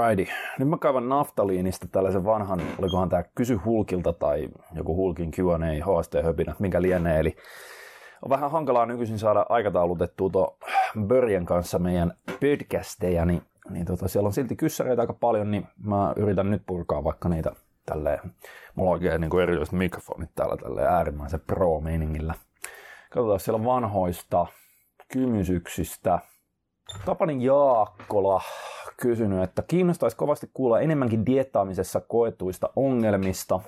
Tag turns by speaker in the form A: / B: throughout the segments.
A: Alrighty. Nyt mä kaivan naftaliinista tällaisen vanhan, olikohan tämä Kysy Hulkilta tai joku Hulkin Q&A, HST-höpinä, minkä lienee. Eli on vähän hankalaa nykyisin saada aikataulutettua tuo Börjen kanssa meidän podcasteja, niin, niin tota, siellä on silti kyssäreitä aika paljon, niin mä yritän nyt purkaa vaikka niitä tälleen, mulla on oikein niin kuin erilaiset mikrofonit täällä tälleen äärimmäisen pro-meiningillä. Katsotaan siellä vanhoista kymysyksistä. Tapanin Jaakkola kysynyt, että kiinnostaisi kovasti kuulla enemmänkin diettaamisessa koetuista ongelmista.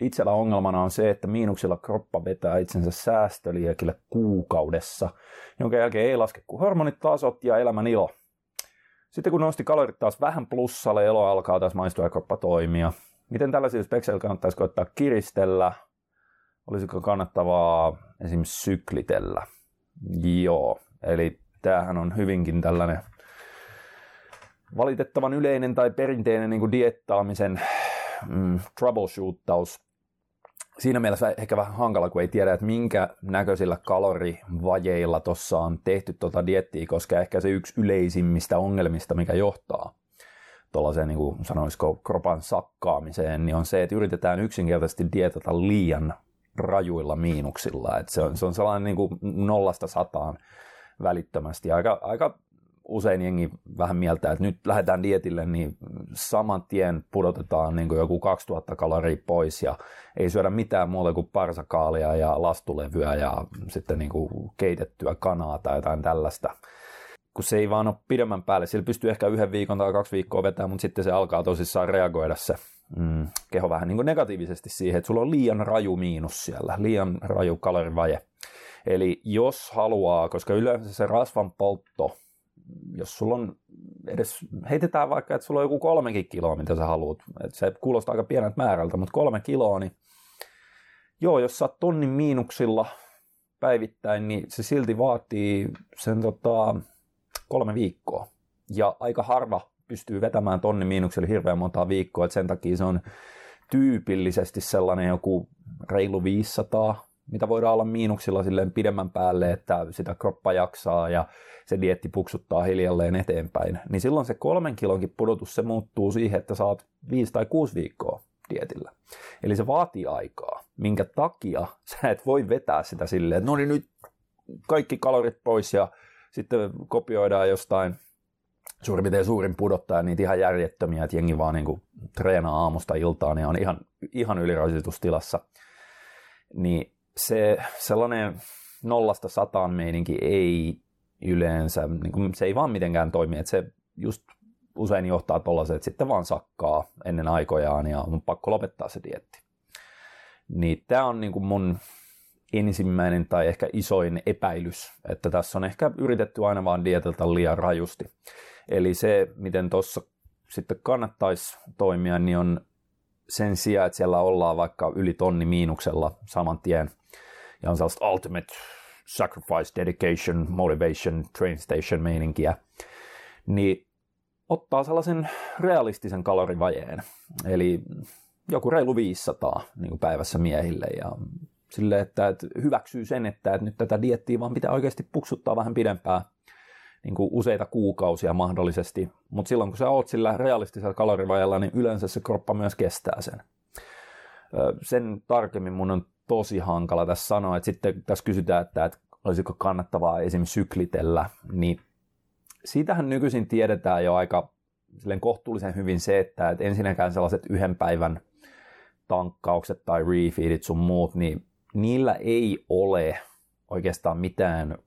A: Itsellä ongelmana on se, että miinuksilla kroppa vetää itsensä säästöliekille kuukaudessa, jonka jälkeen ei laske kuin hormonitasot ja elämän ilo. Sitten kun nosti kalorit taas vähän plussalle, elo alkaa taas maistua ja kroppa toimia. Miten tällaisilla spekseillä kannattaisi koettaa kiristellä? Olisiko kannattavaa esimerkiksi syklitellä? Joo, eli tämähän on hyvinkin tällainen valitettavan yleinen tai perinteinen niin kuin diettaamisen mm, troubleshoottaus. Siinä mielessä ehkä vähän hankala, kun ei tiedä, että minkä näköisillä kalorivajeilla tuossa on tehty tuota diettiä, koska ehkä se yksi yleisimmistä ongelmista, mikä johtaa tuollaiseen, niin kuin sanoisiko, kropan sakkaamiseen, niin on se, että yritetään yksinkertaisesti dietata liian rajuilla miinuksilla. Että se, on, se on sellainen niin kuin nollasta sataan välittömästi. Aika, aika usein jengi vähän mieltä, että nyt lähdetään dietille, niin saman tien pudotetaan niin joku 2000 kaloria pois ja ei syödä mitään muuta kuin parsakaalia ja lastulevyä ja sitten niin kuin keitettyä kanaa tai jotain tällaista. Kun se ei vaan ole pidemmän päälle, sillä pystyy ehkä yhden viikon tai kaksi viikkoa vetämään, mutta sitten se alkaa tosissaan reagoida se mm, keho vähän niin kuin negatiivisesti siihen, että sulla on liian raju miinus siellä, liian raju kalorivaje. Eli jos haluaa, koska yleensä se rasvan poltto jos sulla on edes, heitetään vaikka, että sulla on joku kolmekin kiloa, mitä sä haluat, että se kuulostaa aika pieneltä määrältä, mutta kolme kiloa, niin joo, jos sä oot tonnin miinuksilla päivittäin, niin se silti vaatii sen tota, kolme viikkoa. Ja aika harva pystyy vetämään tonnin miinuksilla hirveän monta viikkoa, että sen takia se on tyypillisesti sellainen joku reilu 500 mitä voidaan olla miinuksilla silleen pidemmän päälle, että sitä kroppa jaksaa ja se dietti puksuttaa hiljalleen eteenpäin, niin silloin se kolmen kilonkin pudotus se muuttuu siihen, että saat viisi tai kuusi viikkoa dietillä. Eli se vaatii aikaa, minkä takia sä et voi vetää sitä silleen, että no niin nyt kaikki kalorit pois ja sitten kopioidaan jostain suurin piirtein suurin pudottaja niitä ihan järjettömiä, että jengi vaan niin treenaa aamusta iltaan ja on ihan, ihan ylirasitustilassa. Niin se sellainen nollasta sataan meininki ei yleensä, niin kuin, se ei vaan mitenkään toimi, että se just usein johtaa tuollaiseen, että sitten vaan sakkaa ennen aikojaan ja on pakko lopettaa se dietti. Niin tämä on niin kuin mun ensimmäinen tai ehkä isoin epäilys, että tässä on ehkä yritetty aina vaan dietiltä liian rajusti. Eli se, miten tuossa sitten kannattaisi toimia, niin on sen sijaan, että siellä ollaan vaikka yli tonni miinuksella saman tien – ja on sellaista ultimate sacrifice, dedication, motivation, train station meininkiä, niin ottaa sellaisen realistisen kalorivajeen, eli joku reilu 500 niin kuin päivässä miehille. Ja sille, että, että hyväksyy sen, että, että nyt tätä diettiä vaan pitää oikeasti puksuttaa vähän pidempään, niin kuin useita kuukausia mahdollisesti, mutta silloin kun sä oot sillä realistisella kalorivajalla, niin yleensä se kroppa myös kestää sen. Sen tarkemmin mun on tosi hankala tässä sanoa, että sitten tässä kysytään, että, että olisiko kannattavaa esimerkiksi syklitellä, niin siitähän nykyisin tiedetään jo aika silleen kohtuullisen hyvin se, että, että ensinnäkään sellaiset yhden päivän tankkaukset tai refeedit sun muut, niin niillä ei ole oikeastaan mitään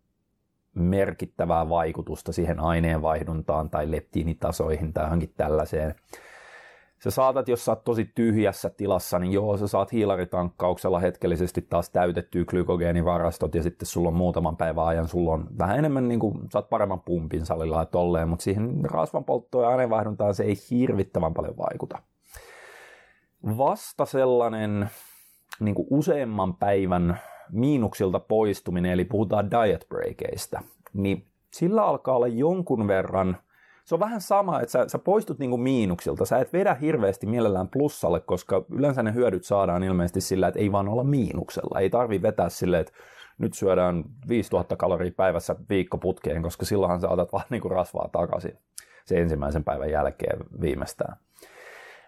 A: merkittävää vaikutusta siihen aineenvaihduntaan tai leptiinitasoihin tai johonkin tällaiseen sä saatat, jos sä oot tosi tyhjässä tilassa, niin joo, sä saat hiilaritankkauksella hetkellisesti taas täytettyä glykogeenivarastot ja sitten sulla on muutaman päivän ajan, sulla on vähän enemmän, niin kuin, saat paremman pumpin salilla ja tolleen, mutta siihen rasvan polttoon ja aineenvaihduntaan se ei hirvittävän paljon vaikuta. Vasta sellainen niin kuin useamman päivän miinuksilta poistuminen, eli puhutaan diet breakeista, niin sillä alkaa olla jonkun verran – se on vähän sama, että sä, sä poistut niinku miinuksilta. Sä et vedä hirveästi mielellään plussalle, koska yleensä ne hyödyt saadaan ilmeisesti sillä, että ei vaan olla miinuksella. Ei tarvi vetää silleen, että nyt syödään 5000 kaloria päivässä viikkoputkeen, koska silloinhan sä otat vaan niinku rasvaa takaisin. sen ensimmäisen päivän jälkeen viimeistään.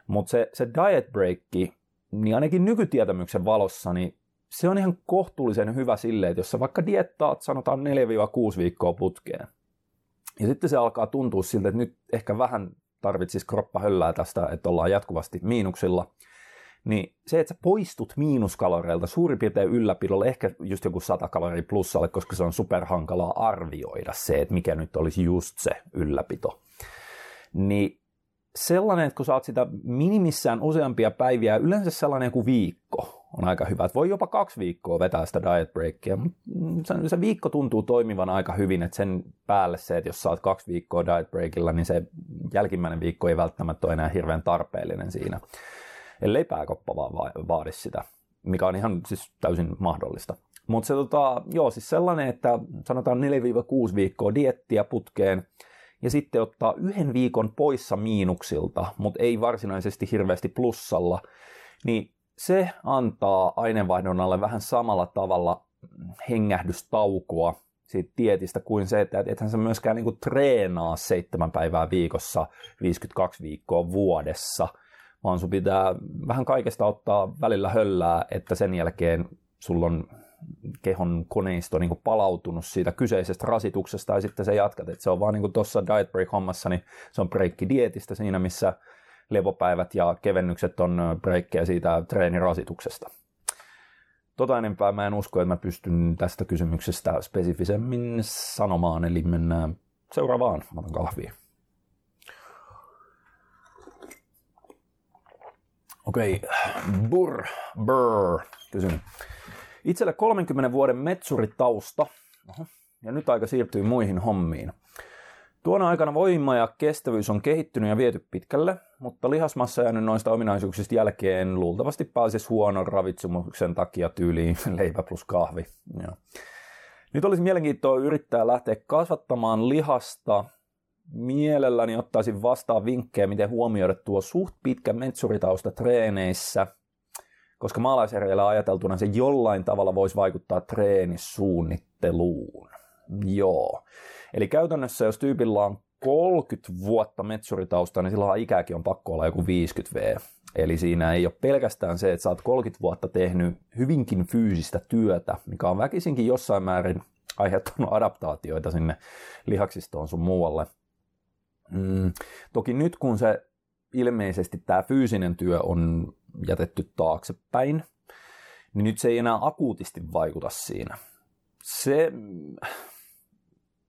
A: Mutta se, se diet breakki, niin ainakin nykytietämyksen valossa, niin se on ihan kohtuullisen hyvä silleen, että jos sä vaikka diettaat sanotaan 4-6 viikkoa putkeen, ja sitten se alkaa tuntua siltä, että nyt ehkä vähän tarvitsisi kroppa höllää tästä, että ollaan jatkuvasti miinuksilla, niin se, että sä poistut miinuskaloreilta suurin piirtein ylläpidolle, ehkä just joku 100 kaloria plussalle, koska se on superhankalaa arvioida se, että mikä nyt olisi just se ylläpito. Niin sellainen, että kun sä oot sitä minimissään useampia päiviä, yleensä sellainen kuin viikko, on aika hyvä. Että voi jopa kaksi viikkoa vetää sitä diet breakia, mutta se, se viikko tuntuu toimivan aika hyvin, että sen päälle se, että jos oot kaksi viikkoa diet breakilla, niin se jälkimmäinen viikko ei välttämättä ole enää hirveän tarpeellinen siinä, ellei pääkoppa vaan vaadi sitä, mikä on ihan siis täysin mahdollista. Mutta se tota, joo, siis sellainen, että sanotaan 4-6 viikkoa diettiä putkeen, ja sitten ottaa yhden viikon poissa miinuksilta, mutta ei varsinaisesti hirveästi plussalla, niin se antaa aineenvaihdunnalle vähän samalla tavalla hengähdystaukoa siitä tietistä kuin se, että ethän sä myöskään niin kuin treenaa seitsemän päivää viikossa 52 viikkoa vuodessa, vaan sun pitää vähän kaikesta ottaa välillä höllää, että sen jälkeen sulla on kehon koneisto niin kuin palautunut siitä kyseisestä rasituksesta ja sitten se jatkat. Et se on vaan niin kuin tuossa diet break hommassa, niin se on breikki dietistä siinä, missä levopäivät ja kevennykset on breikkejä siitä treenirasituksesta. Tota enempää mä en usko, että mä pystyn tästä kysymyksestä spesifisemmin sanomaan, eli mennään seuraavaan. Mä otan kahvia. Okei, okay. Burr, Burr, kysyn. Itselle 30 vuoden metsuritausta, Oho. ja nyt aika siirtyy muihin hommiin. Tuona aikana voima ja kestävyys on kehittynyt ja viety pitkälle, mutta lihasmassa jäänyt noista ominaisuuksista jälkeen luultavasti pääsisi huonon ravitsumuksen takia tyyliin leipä plus kahvi. Ja. Nyt olisi mielenkiintoa yrittää lähteä kasvattamaan lihasta. Mielelläni ottaisin vastaan vinkkejä, miten huomioida tuo suht pitkä metsuritausta treeneissä, koska maalaisjärjellä ajateltuna se jollain tavalla voisi vaikuttaa treenisuunnitteluun. Joo. Eli käytännössä, jos tyypillä on 30 vuotta metsuritausta, niin silloin ikäkin on pakko olla joku 50 V. Eli siinä ei ole pelkästään se, että sä oot 30 vuotta tehnyt hyvinkin fyysistä työtä, mikä on väkisinkin jossain määrin aiheuttanut adaptaatioita sinne lihaksistoon sun muualle. Mm, toki nyt kun se ilmeisesti tämä fyysinen työ on jätetty taaksepäin, niin nyt se ei enää akuutisti vaikuta siinä. Se,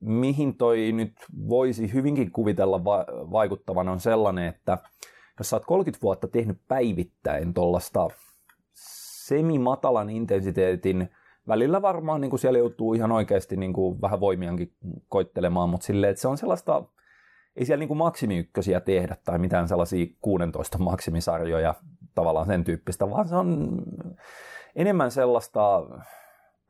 A: mihin toi nyt voisi hyvinkin kuvitella va- vaikuttavan on sellainen, että jos sä oot 30 vuotta tehnyt päivittäin tuollaista semimatalan intensiteetin, välillä varmaan niin kuin siellä joutuu ihan oikeasti niin kuin vähän voimiankin koittelemaan, mutta silleen, että se on sellaista, ei siellä niin kuin maksimiykkösiä tehdä tai mitään sellaisia 16 maksimisarjoja tavallaan sen tyyppistä, vaan se on enemmän sellaista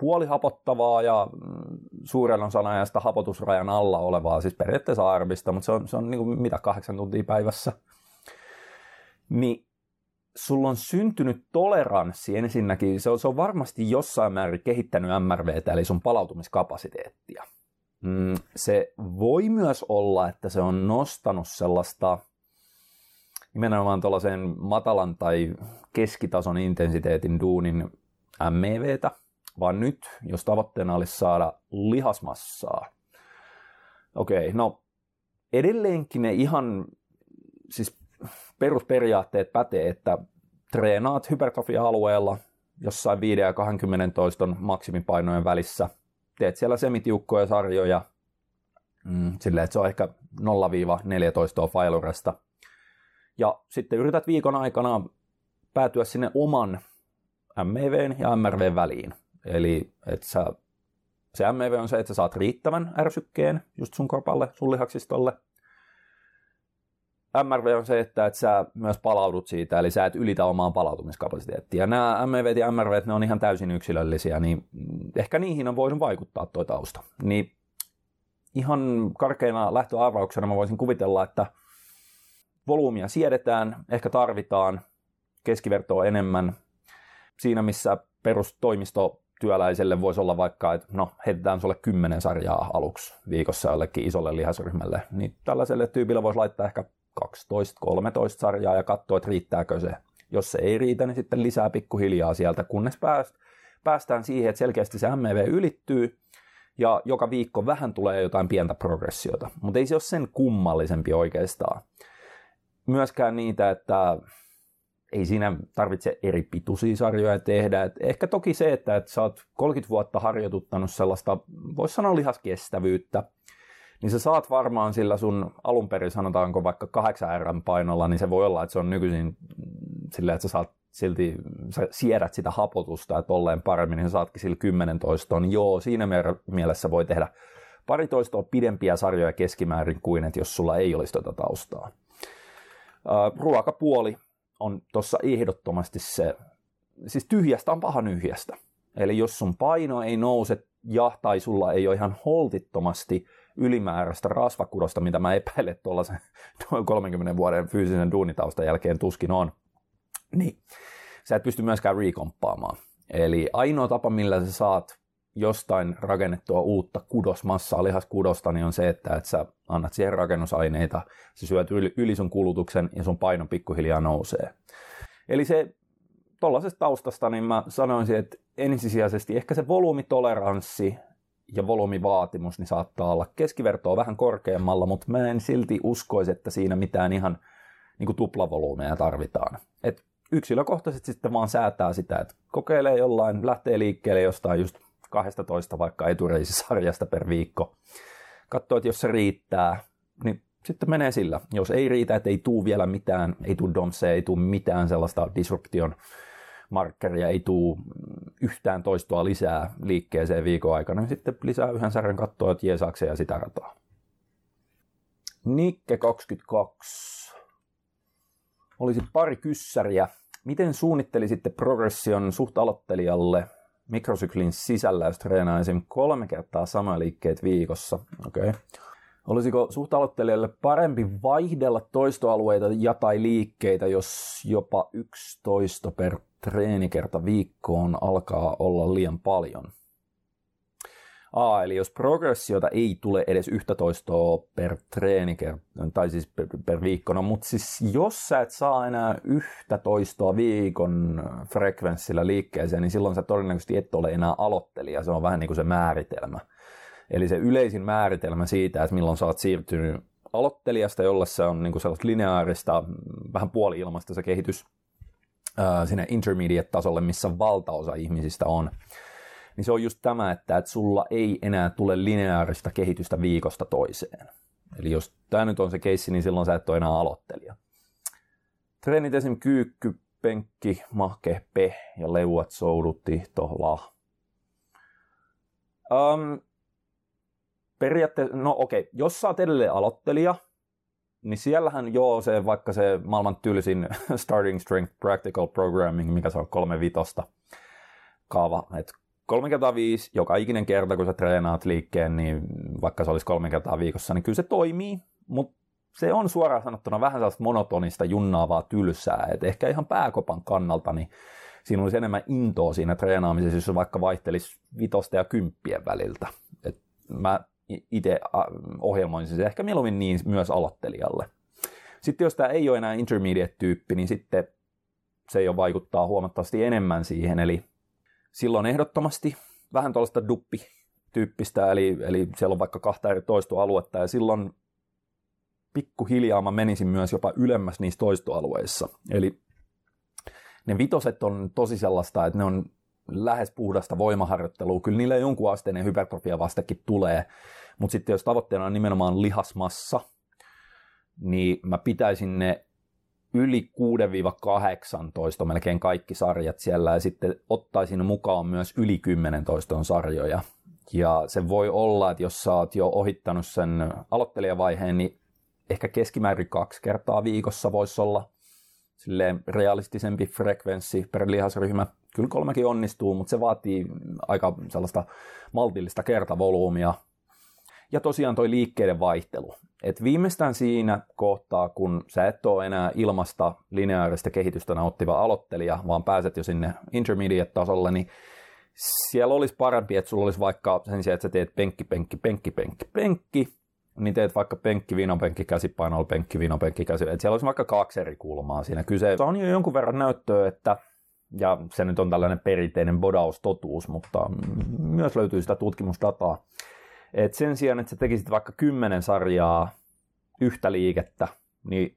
A: puolihapottavaa ja mm, suuren osan ajasta hapotusrajan alla olevaa, siis periaatteessa arvista, mutta se on, se on niin kuin mitä kahdeksan tuntia päivässä. Niin sulla on syntynyt toleranssi ensinnäkin, se on, se on varmasti jossain määrin kehittänyt MRVtä, eli sun palautumiskapasiteettia. Mm, se voi myös olla, että se on nostanut sellaista nimenomaan tuollaisen matalan tai keskitason intensiteetin duunin MEVtä, vaan nyt, jos tavoitteena olisi saada lihasmassaa, okei, okay, no edelleenkin ne ihan siis perusperiaatteet pätee, että treenaat hypertrofia-alueella jossain 5 ja 20 toiston maksimipainojen välissä, teet siellä semitiukkoja sarjoja, mm, silleen, että se on ehkä 0-14 failuresta, ja sitten yrität viikon aikana päätyä sinne oman MEVn ja MRVn väliin. Eli että sä, se MEV on se, että sä saat riittävän ärsykkeen just sun korpalle, sun lihaksistolle. MRV on se, että, että sä myös palaudut siitä, eli sä et ylitä omaa palautumiskapasiteettia. Nämä MV ja MRV, ne on ihan täysin yksilöllisiä, niin ehkä niihin on voinut vaikuttaa tuo tausta. Niin ihan karkeina lähtöarvauksena mä voisin kuvitella, että volyymia siedetään, ehkä tarvitaan keskivertoa enemmän. Siinä, missä perustoimisto työläiselle voisi olla vaikka, että no heitetään sulle kymmenen sarjaa aluksi viikossa jollekin isolle lihasryhmälle, niin tällaiselle tyypille voisi laittaa ehkä 12-13 sarjaa ja katsoa, että riittääkö se. Jos se ei riitä, niin sitten lisää pikkuhiljaa sieltä, kunnes päästään siihen, että selkeästi se MEV ylittyy ja joka viikko vähän tulee jotain pientä progressiota. Mutta ei se ole sen kummallisempi oikeastaan. Myöskään niitä, että ei siinä tarvitse eri pituisia sarjoja tehdä. Et ehkä toki se, että et sä oot 30 vuotta harjoituttanut sellaista, voisi sanoa lihaskestävyyttä, niin sä saat varmaan sillä sun alun perin sanotaanko vaikka 8 R painolla, niin se voi olla, että se on nykyisin sillä, että sä saat silti, sä siedät sitä hapotusta, että olleen paremmin, niin sä saatkin sillä 10 toistoon. Niin joo, siinä mielessä voi tehdä pari toistoa pidempiä sarjoja keskimäärin kuin, että jos sulla ei olisi tuota taustaa. Ruokapuoli on tuossa ehdottomasti se, siis tyhjästä on paha nyhjästä. Eli jos sun paino ei nouse ja tai sulla ei ole ihan holtittomasti ylimääräistä rasvakudosta, mitä mä epäilen tuolla sen noin 30 vuoden fyysisen duunitaustan jälkeen tuskin on, niin sä et pysty myöskään rekomppaamaan. Eli ainoa tapa, millä sä saat jostain rakennettua uutta kudosmassaa, lihaskudosta, niin on se, että, että sä annat siihen rakennusaineita, sä syöt yli, yli sun kulutuksen ja sun paino pikkuhiljaa nousee. Eli se tuollaisesta taustasta, niin mä sanoisin, että ensisijaisesti ehkä se volymitoleranssi ja volyymivaatimus niin saattaa olla keskivertoa vähän korkeammalla, mutta mä en silti uskoisi, että siinä mitään ihan niin kuin tuplavolyymeja tarvitaan. Et yksilökohtaisesti sitten vaan säätää sitä, että kokeilee jollain, lähtee liikkeelle jostain just 12 vaikka etureisisarjasta per viikko. Katsoo, että jos se riittää, niin sitten menee sillä. Jos ei riitä, että ei tuu vielä mitään, ei tuu domse, ei tuu mitään sellaista disruption markkeria, ei tuu yhtään toistoa lisää liikkeeseen viikon aikana, niin sitten lisää yhden sarjan kattoa, että jeesaakseen ja sitä rataa. Nikke 22. Olisi pari kyssäriä. Miten suunnittelisitte progression suht aloittelijalle mikrosyklin sisällä, jos treenaa esim. kolme kertaa samaa liikkeet viikossa. Okay. Olisiko suht parempi vaihdella toistoalueita ja tai liikkeitä, jos jopa 11 per treenikerta viikkoon alkaa olla liian paljon? A, eli jos progressiota ei tule edes yhtä toistoa per treeni, tai siis per, per viikko, no, mutta siis jos sä et saa enää yhtä toistoa viikon frekvenssillä liikkeeseen, niin silloin sä todennäköisesti et ole enää aloittelija, se on vähän niin kuin se määritelmä. Eli se yleisin määritelmä siitä, että milloin sä oot siirtynyt aloittelijasta, jolle se on niin kuin sellaista lineaarista, vähän puoli-ilmasta se kehitys, sinne intermediate-tasolle, missä valtaosa ihmisistä on niin se on just tämä, että, että sulla ei enää tule lineaarista kehitystä viikosta toiseen. Eli jos tämä nyt on se keissi, niin silloin sä et ole enää aloittelija. Treenit esim. kyykky, penkki, mahke, pe ja leuat, soudutti, tohla. Um, periaatteessa, no okei, okay, jos sä oot edelleen aloittelija, niin siellähän joo se vaikka se maailman tylsin Starting Strength Practical Programming, mikä se on kolme vitosta kaava, että kolme kertaa viisi, joka ikinen kerta, kun sä treenaat liikkeen, niin vaikka se olisi kolme kertaa viikossa, niin kyllä se toimii, mutta se on suoraan sanottuna vähän sellaista monotonista, junnaavaa tylsää, että ehkä ihan pääkopan kannalta, niin siinä olisi enemmän intoa siinä treenaamisessa, jos vaikka vaihtelisi vitosta ja kymppien väliltä. Et mä itse ohjelmoin se ehkä mieluummin niin myös aloittelijalle. Sitten jos tämä ei ole enää intermediate-tyyppi, niin sitten se jo vaikuttaa huomattavasti enemmän siihen, eli silloin ehdottomasti vähän tuollaista duppi-tyyppistä, eli, eli siellä on vaikka kahta eri toistoaluetta, ja silloin pikkuhiljaa mä menisin myös jopa ylemmäs niissä toistoalueissa. Eli ne vitoset on tosi sellaista, että ne on lähes puhdasta voimaharjoittelua. Kyllä niille jonkun asteinen hypertrofia vastakin tulee, mutta sitten jos tavoitteena on nimenomaan lihasmassa, niin mä pitäisin ne yli 6-18 melkein kaikki sarjat siellä ja sitten ottaisin mukaan myös yli 10 toiston sarjoja. Ja se voi olla, että jos sä oot jo ohittanut sen aloittelijavaiheen, niin ehkä keskimäärin kaksi kertaa viikossa voisi olla silleen realistisempi frekvenssi per lihasryhmä. Kyllä kolmekin onnistuu, mutta se vaatii aika sellaista maltillista kertavolyymia. Ja tosiaan toi liikkeiden vaihtelu. Et viimeistään siinä kohtaa, kun sä et ole enää ilmasta lineaarista kehitystä nauttiva aloittelija, vaan pääset jo sinne intermediate-tasolle, niin Siellä olisi parempi, että sulla olisi vaikka sen sijaan, että sä teet penkki, penkki, penkki, penkki, penkki, niin teet vaikka penkki, vinopenkki, käsipainolla, penkki, vinopenkki, käsi. Että siellä olisi vaikka kaksi eri kulmaa siinä kyse. On jo jonkun verran näyttöä, että ja se nyt on tällainen perinteinen bodaustotuus, mutta myös löytyy sitä tutkimusdataa. Et sen sijaan, että sä tekisit vaikka kymmenen sarjaa yhtä liikettä, niin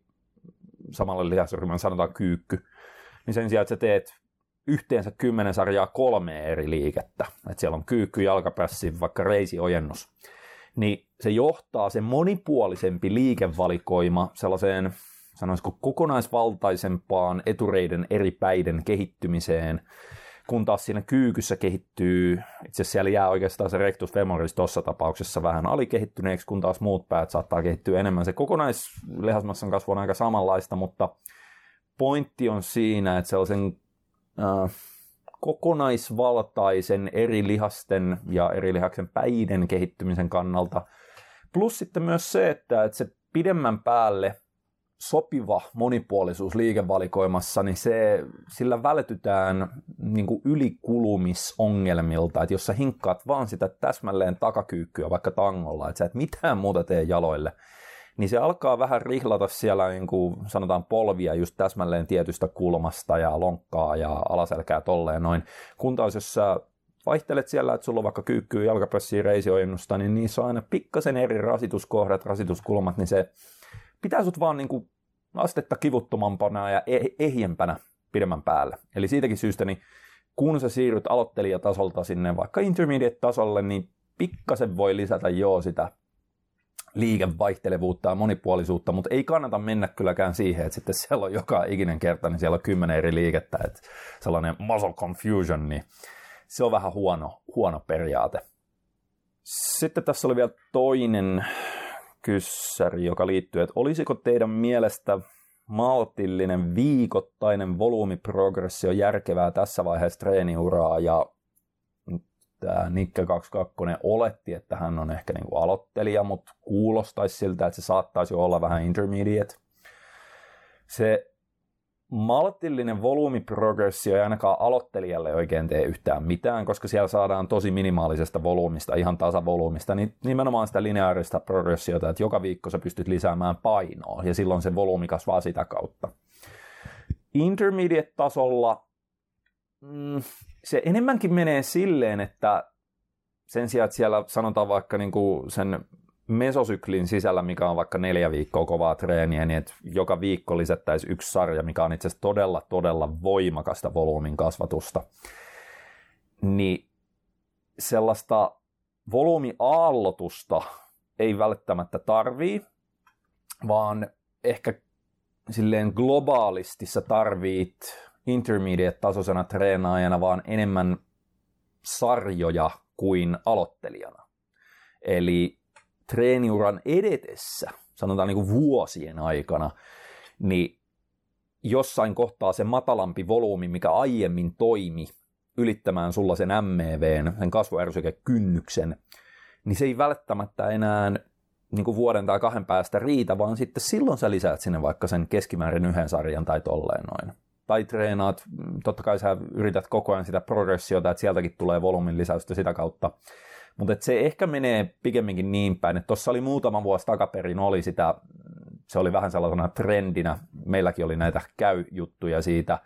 A: samalle lihasryhmän sanotaan kyykky, niin sen sijaan, että sä teet yhteensä kymmenen sarjaa kolme eri liikettä, että siellä on kyykky, jalkapässi, vaikka reisiojennus, niin se johtaa se monipuolisempi liikevalikoima sellaiseen, sanoisiko kokonaisvaltaisempaan etureiden eri päiden kehittymiseen, kun taas siinä kyykyssä kehittyy, itse asiassa siellä jää oikeastaan se rectus femoris tuossa tapauksessa vähän alikehittyneeksi, kun taas muut päät saattaa kehittyä enemmän. Se kokonaislihasmassan kasvu on aika samanlaista, mutta pointti on siinä, että sellaisen äh, kokonaisvaltaisen eri lihasten ja eri lihaksen päiden kehittymisen kannalta, plus sitten myös se, että, että se pidemmän päälle sopiva monipuolisuus liikevalikoimassa, niin se, sillä vältytään niin kuin ylikulumisongelmilta, että jos sä hinkkaat vaan sitä täsmälleen takakyykkyä vaikka tangolla, että sä et mitään muuta tee jaloille, niin se alkaa vähän rihlata siellä niin kuin sanotaan polvia just täsmälleen tietystä kulmasta ja lonkkaa ja alaselkää tolleen noin. Kun taas jos sä vaihtelet siellä, että sulla on vaikka kyykkyä, jalkapressiä, reisiojennusta, niin niissä on aina pikkasen eri rasituskohdat, rasituskulmat, niin se pitää sut vaan niin kuin astetta kivuttomampana ja e- ehjempänä pidemmän päälle. Eli siitäkin syystä, niin kun sä siirryt aloittelijatasolta sinne vaikka intermediate-tasolle, niin pikkasen voi lisätä jo sitä liikevaihtelevuutta ja monipuolisuutta, mutta ei kannata mennä kylläkään siihen, että sitten siellä on joka ikinen kerta, niin siellä on kymmenen eri liikettä, että sellainen muscle confusion, niin se on vähän huono, huono periaate. Sitten tässä oli vielä toinen kyssäri, joka liittyy, että olisiko teidän mielestä maltillinen viikoittainen volyymiprogressio järkevää tässä vaiheessa treeniuraa ja tämä Nikke 22 oletti, että hän on ehkä niin kuin aloittelija, mutta kuulostaisi siltä, että se saattaisi olla vähän intermediate. Se maltillinen volyymiprogressio ei ainakaan aloittelijalle oikein tee yhtään mitään, koska siellä saadaan tosi minimaalisesta volyymista, ihan tasavolyymista, niin nimenomaan sitä lineaarista progressiota, että joka viikko sä pystyt lisäämään painoa, ja silloin se volyymi kasvaa sitä kautta. Intermediate-tasolla mm, se enemmänkin menee silleen, että sen sijaan, että siellä sanotaan vaikka niin kuin sen mesosyklin sisällä, mikä on vaikka neljä viikkoa kovaa treeniä, niin että joka viikko lisättäisiin yksi sarja, mikä on itse asiassa todella, todella voimakasta volyymin kasvatusta. Niin sellaista volyymiaallotusta ei välttämättä tarvii, vaan ehkä silleen globaalisti sä tarvit intermediate-tasoisena treenaajana, vaan enemmän sarjoja kuin aloittelijana. Eli treeniuran edetessä, sanotaan niin kuin vuosien aikana, niin jossain kohtaa se matalampi volyymi, mikä aiemmin toimi ylittämään sulla sen MEVn, sen kasvuärsykekynnyksen, niin se ei välttämättä enää niin kuin vuoden tai kahden päästä riitä, vaan sitten silloin sä lisäät sinne vaikka sen keskimäärin yhden sarjan tai tolleen noin. Tai treenaat, totta kai sä yrität koko ajan sitä progressiota, että sieltäkin tulee volyymin lisäystä sitä kautta. Mutta se ehkä menee pikemminkin niin päin, että tuossa oli muutama vuosi takaperin oli sitä, se oli vähän sellaisena trendinä, meilläkin oli näitä käy-juttuja siitä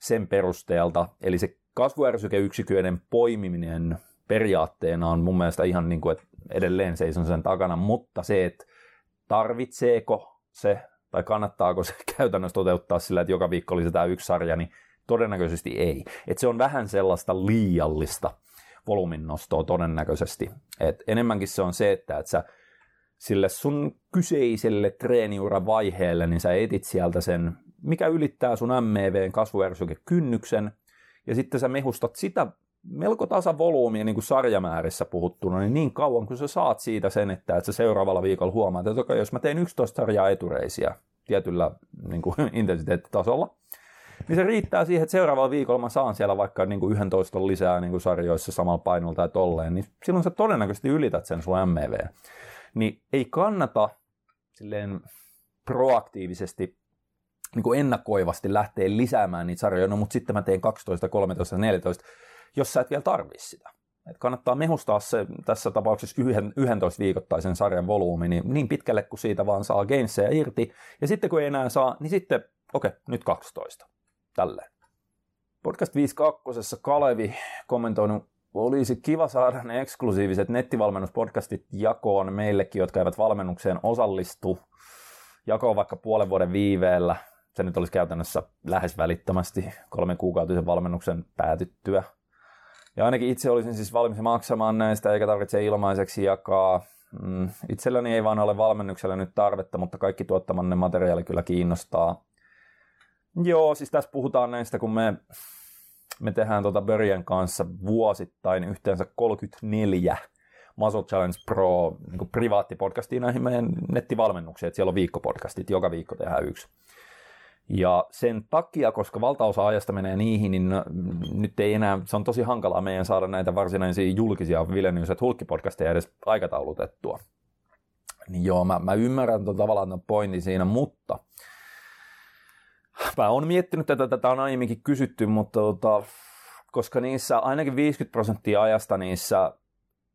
A: sen perusteelta, eli se kasvuärsykeyksiköiden poimiminen periaatteena on mun mielestä ihan niin kuin, että edelleen seison sen takana, mutta se, että tarvitseeko se tai kannattaako se käytännössä toteuttaa sillä, että joka viikko lisätään yksi sarja, niin todennäköisesti ei. Et se on vähän sellaista liiallista volyymin nostoa todennäköisesti. Et enemmänkin se on se, että et sä sille sun kyseiselle treeniuran vaiheelle, niin sä etit sieltä sen, mikä ylittää sun MEVn kasvuärsykekynnyksen, ja sitten sä mehustat sitä melko tasavolyymia niin kuin sarjamäärissä puhuttuna, niin niin kauan kun sä saat siitä sen, että, että sä seuraavalla viikolla huomaat, että jos mä teen 11 sarjaa etureisiä tietyllä niin kuin, intensiteettitasolla, niin se riittää siihen, että seuraavalla viikolla mä saan siellä vaikka niin kuin 11 lisää niin kuin sarjoissa samalla painolla tai tolleen, niin silloin sä todennäköisesti ylität sen sun MEV. Niin ei kannata silleen proaktiivisesti niin kuin ennakoivasti lähteä lisäämään niitä sarjoja, no mutta sitten mä teen 12, 13, 14, jos sä et vielä tarvii sitä. Et kannattaa mehustaa se tässä tapauksessa 11 viikoittaisen sarjan volyymi niin, niin pitkälle kuin siitä vaan saa gainseja irti. Ja sitten kun ei enää saa, niin sitten, okei, okay, nyt 12. Tälleen. Podcast 52. Kalevi kommentoinut, olisi kiva saada ne eksklusiiviset nettivalmennuspodcastit jakoon meillekin, jotka eivät valmennukseen osallistu. Jakoon vaikka puolen vuoden viiveellä. Se nyt olisi käytännössä lähes välittömästi kolmen kuukautisen valmennuksen päätyttyä. Ja ainakin itse olisin siis valmis maksamaan näistä, eikä tarvitse ilmaiseksi jakaa. Mm, itselläni ei vaan ole valmennuksella nyt tarvetta, mutta kaikki tuottamanne materiaali kyllä kiinnostaa. Joo, siis tässä puhutaan näistä, kun me, me tehdään tuota Börjen kanssa vuosittain yhteensä 34 Muscle Challenge Pro niin privaattipodcastia näihin meidän nettivalmennuksiin, että siellä on viikkopodcastit, joka viikko tehdään yksi. Ja sen takia, koska valtaosa ajasta menee niihin, niin nyt ei enää, se on tosi hankalaa meidän saada näitä varsinaisia julkisia Vilenius ja Hulkki-podcasteja edes aikataulutettua. Niin joo, mä, mä ymmärrän tuon tavallaan pointin siinä, mutta mä oon miettinyt tätä, tätä on aiemminkin kysytty, mutta tota, koska niissä ainakin 50 prosenttia ajasta niissä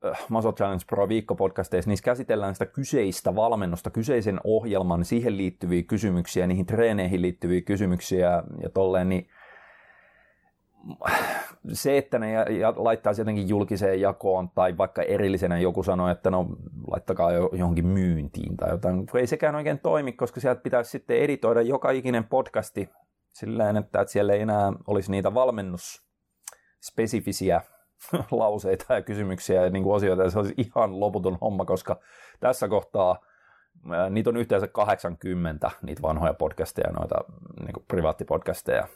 A: Äh, Muscle Challenge Pro viikkopodcasteissa, niissä käsitellään sitä kyseistä valmennusta, kyseisen ohjelman, siihen liittyviä kysymyksiä, niihin treeneihin liittyviä kysymyksiä ja tolleen, niin se, että ne laittaisi jotenkin julkiseen jakoon tai vaikka erillisenä joku sanoo, että no laittakaa johonkin myyntiin tai jotain, ei sekään oikein toimi, koska sieltä pitäisi sitten editoida joka ikinen podcasti sillä että siellä ei enää olisi niitä valmennusspesifisiä lauseita ja kysymyksiä ja niin kuin osioita, ja se olisi ihan loputon homma, koska tässä kohtaa niitä on yhteensä 80, niitä vanhoja podcasteja, noita niin privaattipodcasteja.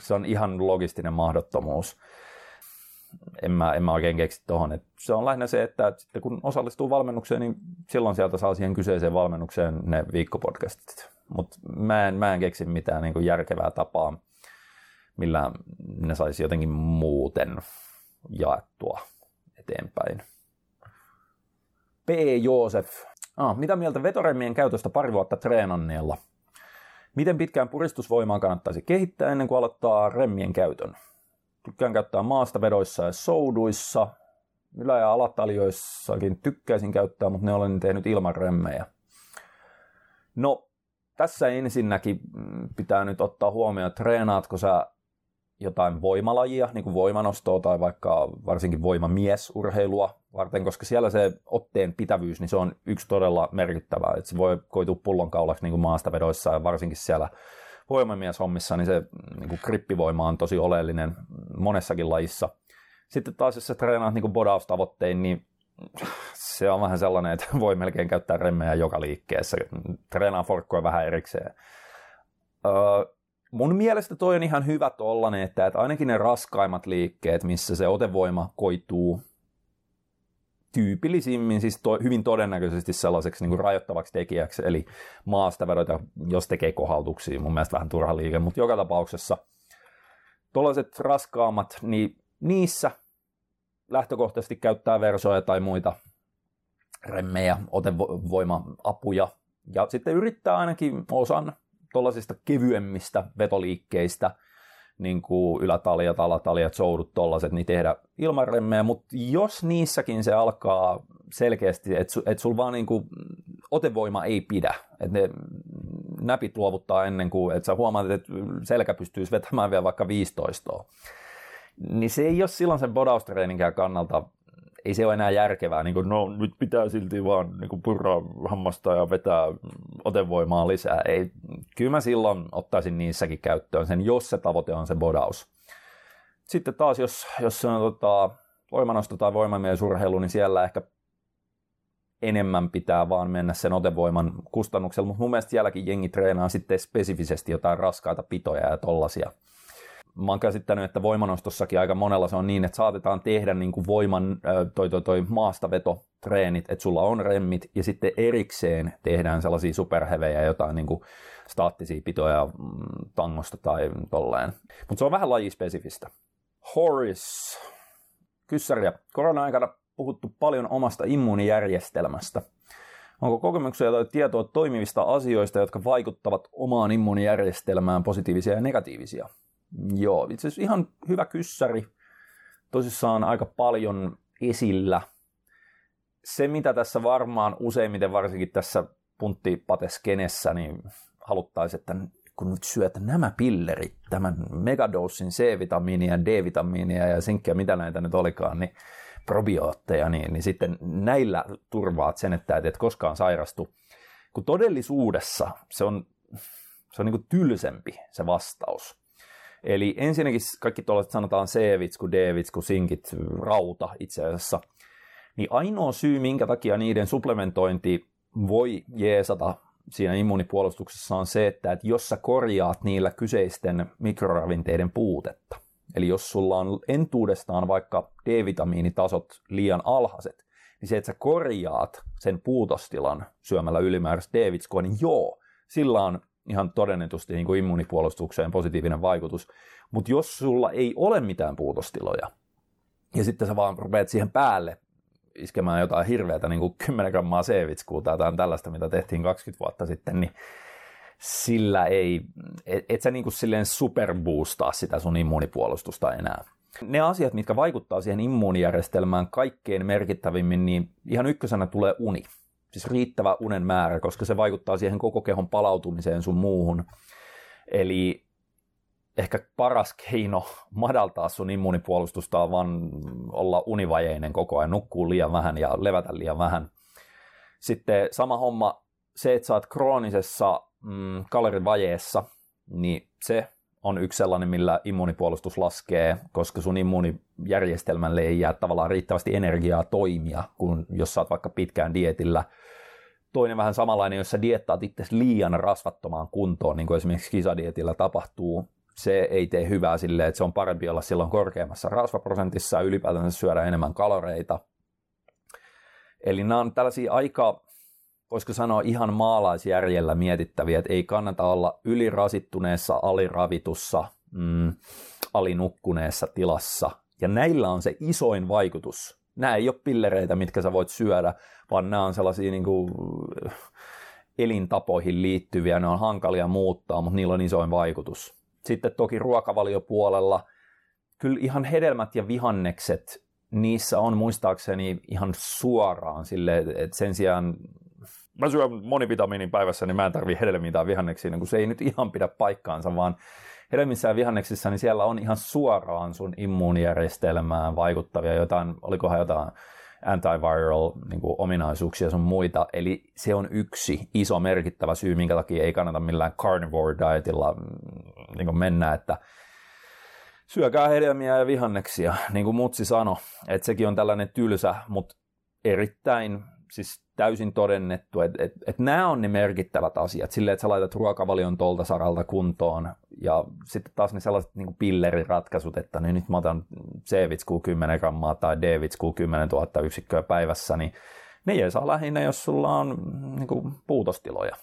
A: Se on ihan logistinen mahdottomuus. En mä, en mä oikein keksi tuohon. Se on lähinnä se, että sitten kun osallistuu valmennukseen, niin silloin sieltä saa siihen kyseiseen valmennukseen ne viikkopodcastit. Mutta mä en, mä en keksi mitään niin järkevää tapaa, millä ne saisi jotenkin muuten jaettua eteenpäin. P. Joosef. Ah, mitä mieltä vetoremmien käytöstä pari vuotta treenanneella? Miten pitkään puristusvoimaa kannattaisi kehittää ennen kuin aloittaa remmien käytön? Tykkään käyttää maastavedoissa ja souduissa. Ylä- ja alataljoissakin tykkäisin käyttää, mutta ne olen tehnyt ilman remmejä. No, tässä ensinnäkin pitää nyt ottaa huomioon, että treenaatko sä jotain voimalajia, niin kuin voimanostoa tai vaikka varsinkin voimamiesurheilua varten, koska siellä se otteen pitävyys, niin se on yksi todella merkittävä. Että se voi koitua pullonkaulaksi niin kuin maastavedoissa ja varsinkin siellä voimamieshommissa, niin se niin kuin krippivoima on tosi oleellinen monessakin lajissa. Sitten taas, jos sä treenaat niin bodaustavoittein, niin se on vähän sellainen, että voi melkein käyttää remmejä joka liikkeessä. Treenaa forkkoja vähän erikseen. Öö, mun mielestä toi on ihan hyvä tollanen, että, että ainakin ne raskaimmat liikkeet, missä se otevoima koituu tyypillisimmin, siis to, hyvin todennäköisesti sellaiseksi niin kuin rajoittavaksi tekijäksi, eli maasta vedota, jos tekee kohautuksia, mun mielestä vähän turha liike, mutta joka tapauksessa tuollaiset raskaammat, niin niissä lähtökohtaisesti käyttää versoja tai muita remmejä, otevoima-apuja, ja sitten yrittää ainakin osan tuollaisista kevyemmistä vetoliikkeistä, niin kuin ylätaljat, alataljat, soudut, tollaset, niin tehdä ilman mutta jos niissäkin se alkaa selkeästi, että et sulla vaan niin kuin, otevoima ei pidä, että ne näpit luovuttaa ennen kuin, että sä huomaat, että selkä pystyisi vetämään vielä vaikka 15 niin se ei ole silloin sen bodaustreeningän kannalta ei se ole enää järkevää. Niin kuin, no nyt pitää silti vaan niin kuin purraa hammasta ja vetää otevoimaa lisää. Ei, kyllä mä silloin ottaisin niissäkin käyttöön sen, jos se tavoite on se bodaus. Sitten taas, jos, jos se on tota, voimanosto tai voimamiesurheilu, niin siellä ehkä enemmän pitää vaan mennä sen otevoiman kustannuksella, mutta mun mielestä sielläkin jengi treenaa sitten spesifisesti jotain raskaita pitoja ja tollasia mä oon käsittänyt, että voimanostossakin aika monella se on niin, että saatetaan tehdä niin kuin voiman toi, toi, toi maastavetotreenit, että sulla on remmit ja sitten erikseen tehdään sellaisia superhevejä, jotain niin kuin staattisia pitoja mm, tangosta tai tolleen. Mutta se on vähän lajispesifistä. Horace. Kyssäriä. Korona-aikana puhuttu paljon omasta immuunijärjestelmästä. Onko kokemuksia tai tietoa toimivista asioista, jotka vaikuttavat omaan immuunijärjestelmään, positiivisia ja negatiivisia? Joo, itse asiassa ihan hyvä kyssäri. tosissaan aika paljon esillä. Se, mitä tässä varmaan useimmiten, varsinkin tässä punttipateskenessä, niin haluttaisiin, että kun nyt syöt nämä pillerit, tämän megadossin C-vitamiinia, D-vitamiinia ja sinkkiä, mitä näitä nyt olikaan, niin probiootteja, niin, niin sitten näillä turvaat sen, että et koskaan sairastu. Kun todellisuudessa se on, se on niin tylsempi se vastaus. Eli ensinnäkin kaikki tuollaiset sanotaan C-vitsku, D-vitsku, sinkit, rauta itse asiassa, niin ainoa syy, minkä takia niiden supplementointi voi jeesata siinä immunipuolustuksessa on se, että, että jos sä korjaat niillä kyseisten mikroravinteiden puutetta, eli jos sulla on entuudestaan vaikka D-vitamiinitasot liian alhaiset, niin se, että sä korjaat sen puutostilan syömällä ylimääräistä D-vitskoa, niin joo, sillä on ihan todennetusti niin kuin immunipuolustukseen positiivinen vaikutus. Mutta jos sulla ei ole mitään puutostiloja, ja sitten sä vaan rupeat siihen päälle iskemään jotain hirveätä, niin kuin 10 grammaa C-vitskuuta tai jotain tällaista, mitä tehtiin 20 vuotta sitten, niin sillä ei, et, et sä niin kuin silleen superboostaa sitä sun immuunipuolustusta enää. Ne asiat, mitkä vaikuttaa siihen immuunijärjestelmään kaikkein merkittävimmin, niin ihan ykkösenä tulee uni. Siis riittävä unen määrä, koska se vaikuttaa siihen koko kehon palautumiseen sun muuhun. Eli ehkä paras keino madaltaa sun immuunipuolustusta on vaan olla univajeinen koko ajan, nukkuu liian vähän ja levätä liian vähän. Sitten sama homma, se, että sä oot kroonisessa mm, kalorivajeessa, niin se on yksi sellainen, millä immuunipuolustus laskee, koska sun immuunijärjestelmälle ei jää tavallaan riittävästi energiaa toimia, kun jos sä oot vaikka pitkään dietillä. Toinen vähän samanlainen, jos sä diettaat itse liian rasvattomaan kuntoon, niin kuin esimerkiksi kisadietillä tapahtuu, se ei tee hyvää silleen, että se on parempi olla silloin korkeammassa rasvaprosentissa ja ylipäätään syödä enemmän kaloreita. Eli nämä on tällaisia aika, voisiko sanoa ihan maalaisjärjellä mietittäviä, että ei kannata olla ylirasittuneessa, aliravitussa, mm, alinukkuneessa tilassa. Ja näillä on se isoin vaikutus. Nämä ei ole pillereitä, mitkä sä voit syödä, vaan nämä on sellaisia niin kuin, elintapoihin liittyviä, ne on hankalia muuttaa, mutta niillä on isoin vaikutus. Sitten toki ruokavaliopuolella, kyllä ihan hedelmät ja vihannekset, niissä on muistaakseni ihan suoraan sille, että sen sijaan mä syön monivitamiinin päivässä, niin mä en tarvii hedelmiä tai vihanneksia, niin kun se ei nyt ihan pidä paikkaansa, vaan hedelmissä ja vihanneksissa, niin siellä on ihan suoraan sun immuunijärjestelmään vaikuttavia jotain, olikohan jotain antiviral niin kuin ominaisuuksia sun muita. Eli se on yksi iso merkittävä syy, minkä takia ei kannata millään carnivore dietilla mm, niin kuin mennä, että syökää hedelmiä ja vihanneksia, niin kuin Mutsi sanoi, että sekin on tällainen tylsä, mutta erittäin siis täysin todennettu, että, että, että nämä on ne merkittävät asiat, silleen, että sä laitat ruokavalion tolta saralta kuntoon, ja sitten taas ne sellaiset niin pilleriratkaisut, että niin nyt mä otan C-vitskuu 10 grammaa tai D-vitskuu 10 000 yksikköä päivässä, niin ne ei saa lähinnä, jos sulla on niin kuin, puutostiloja.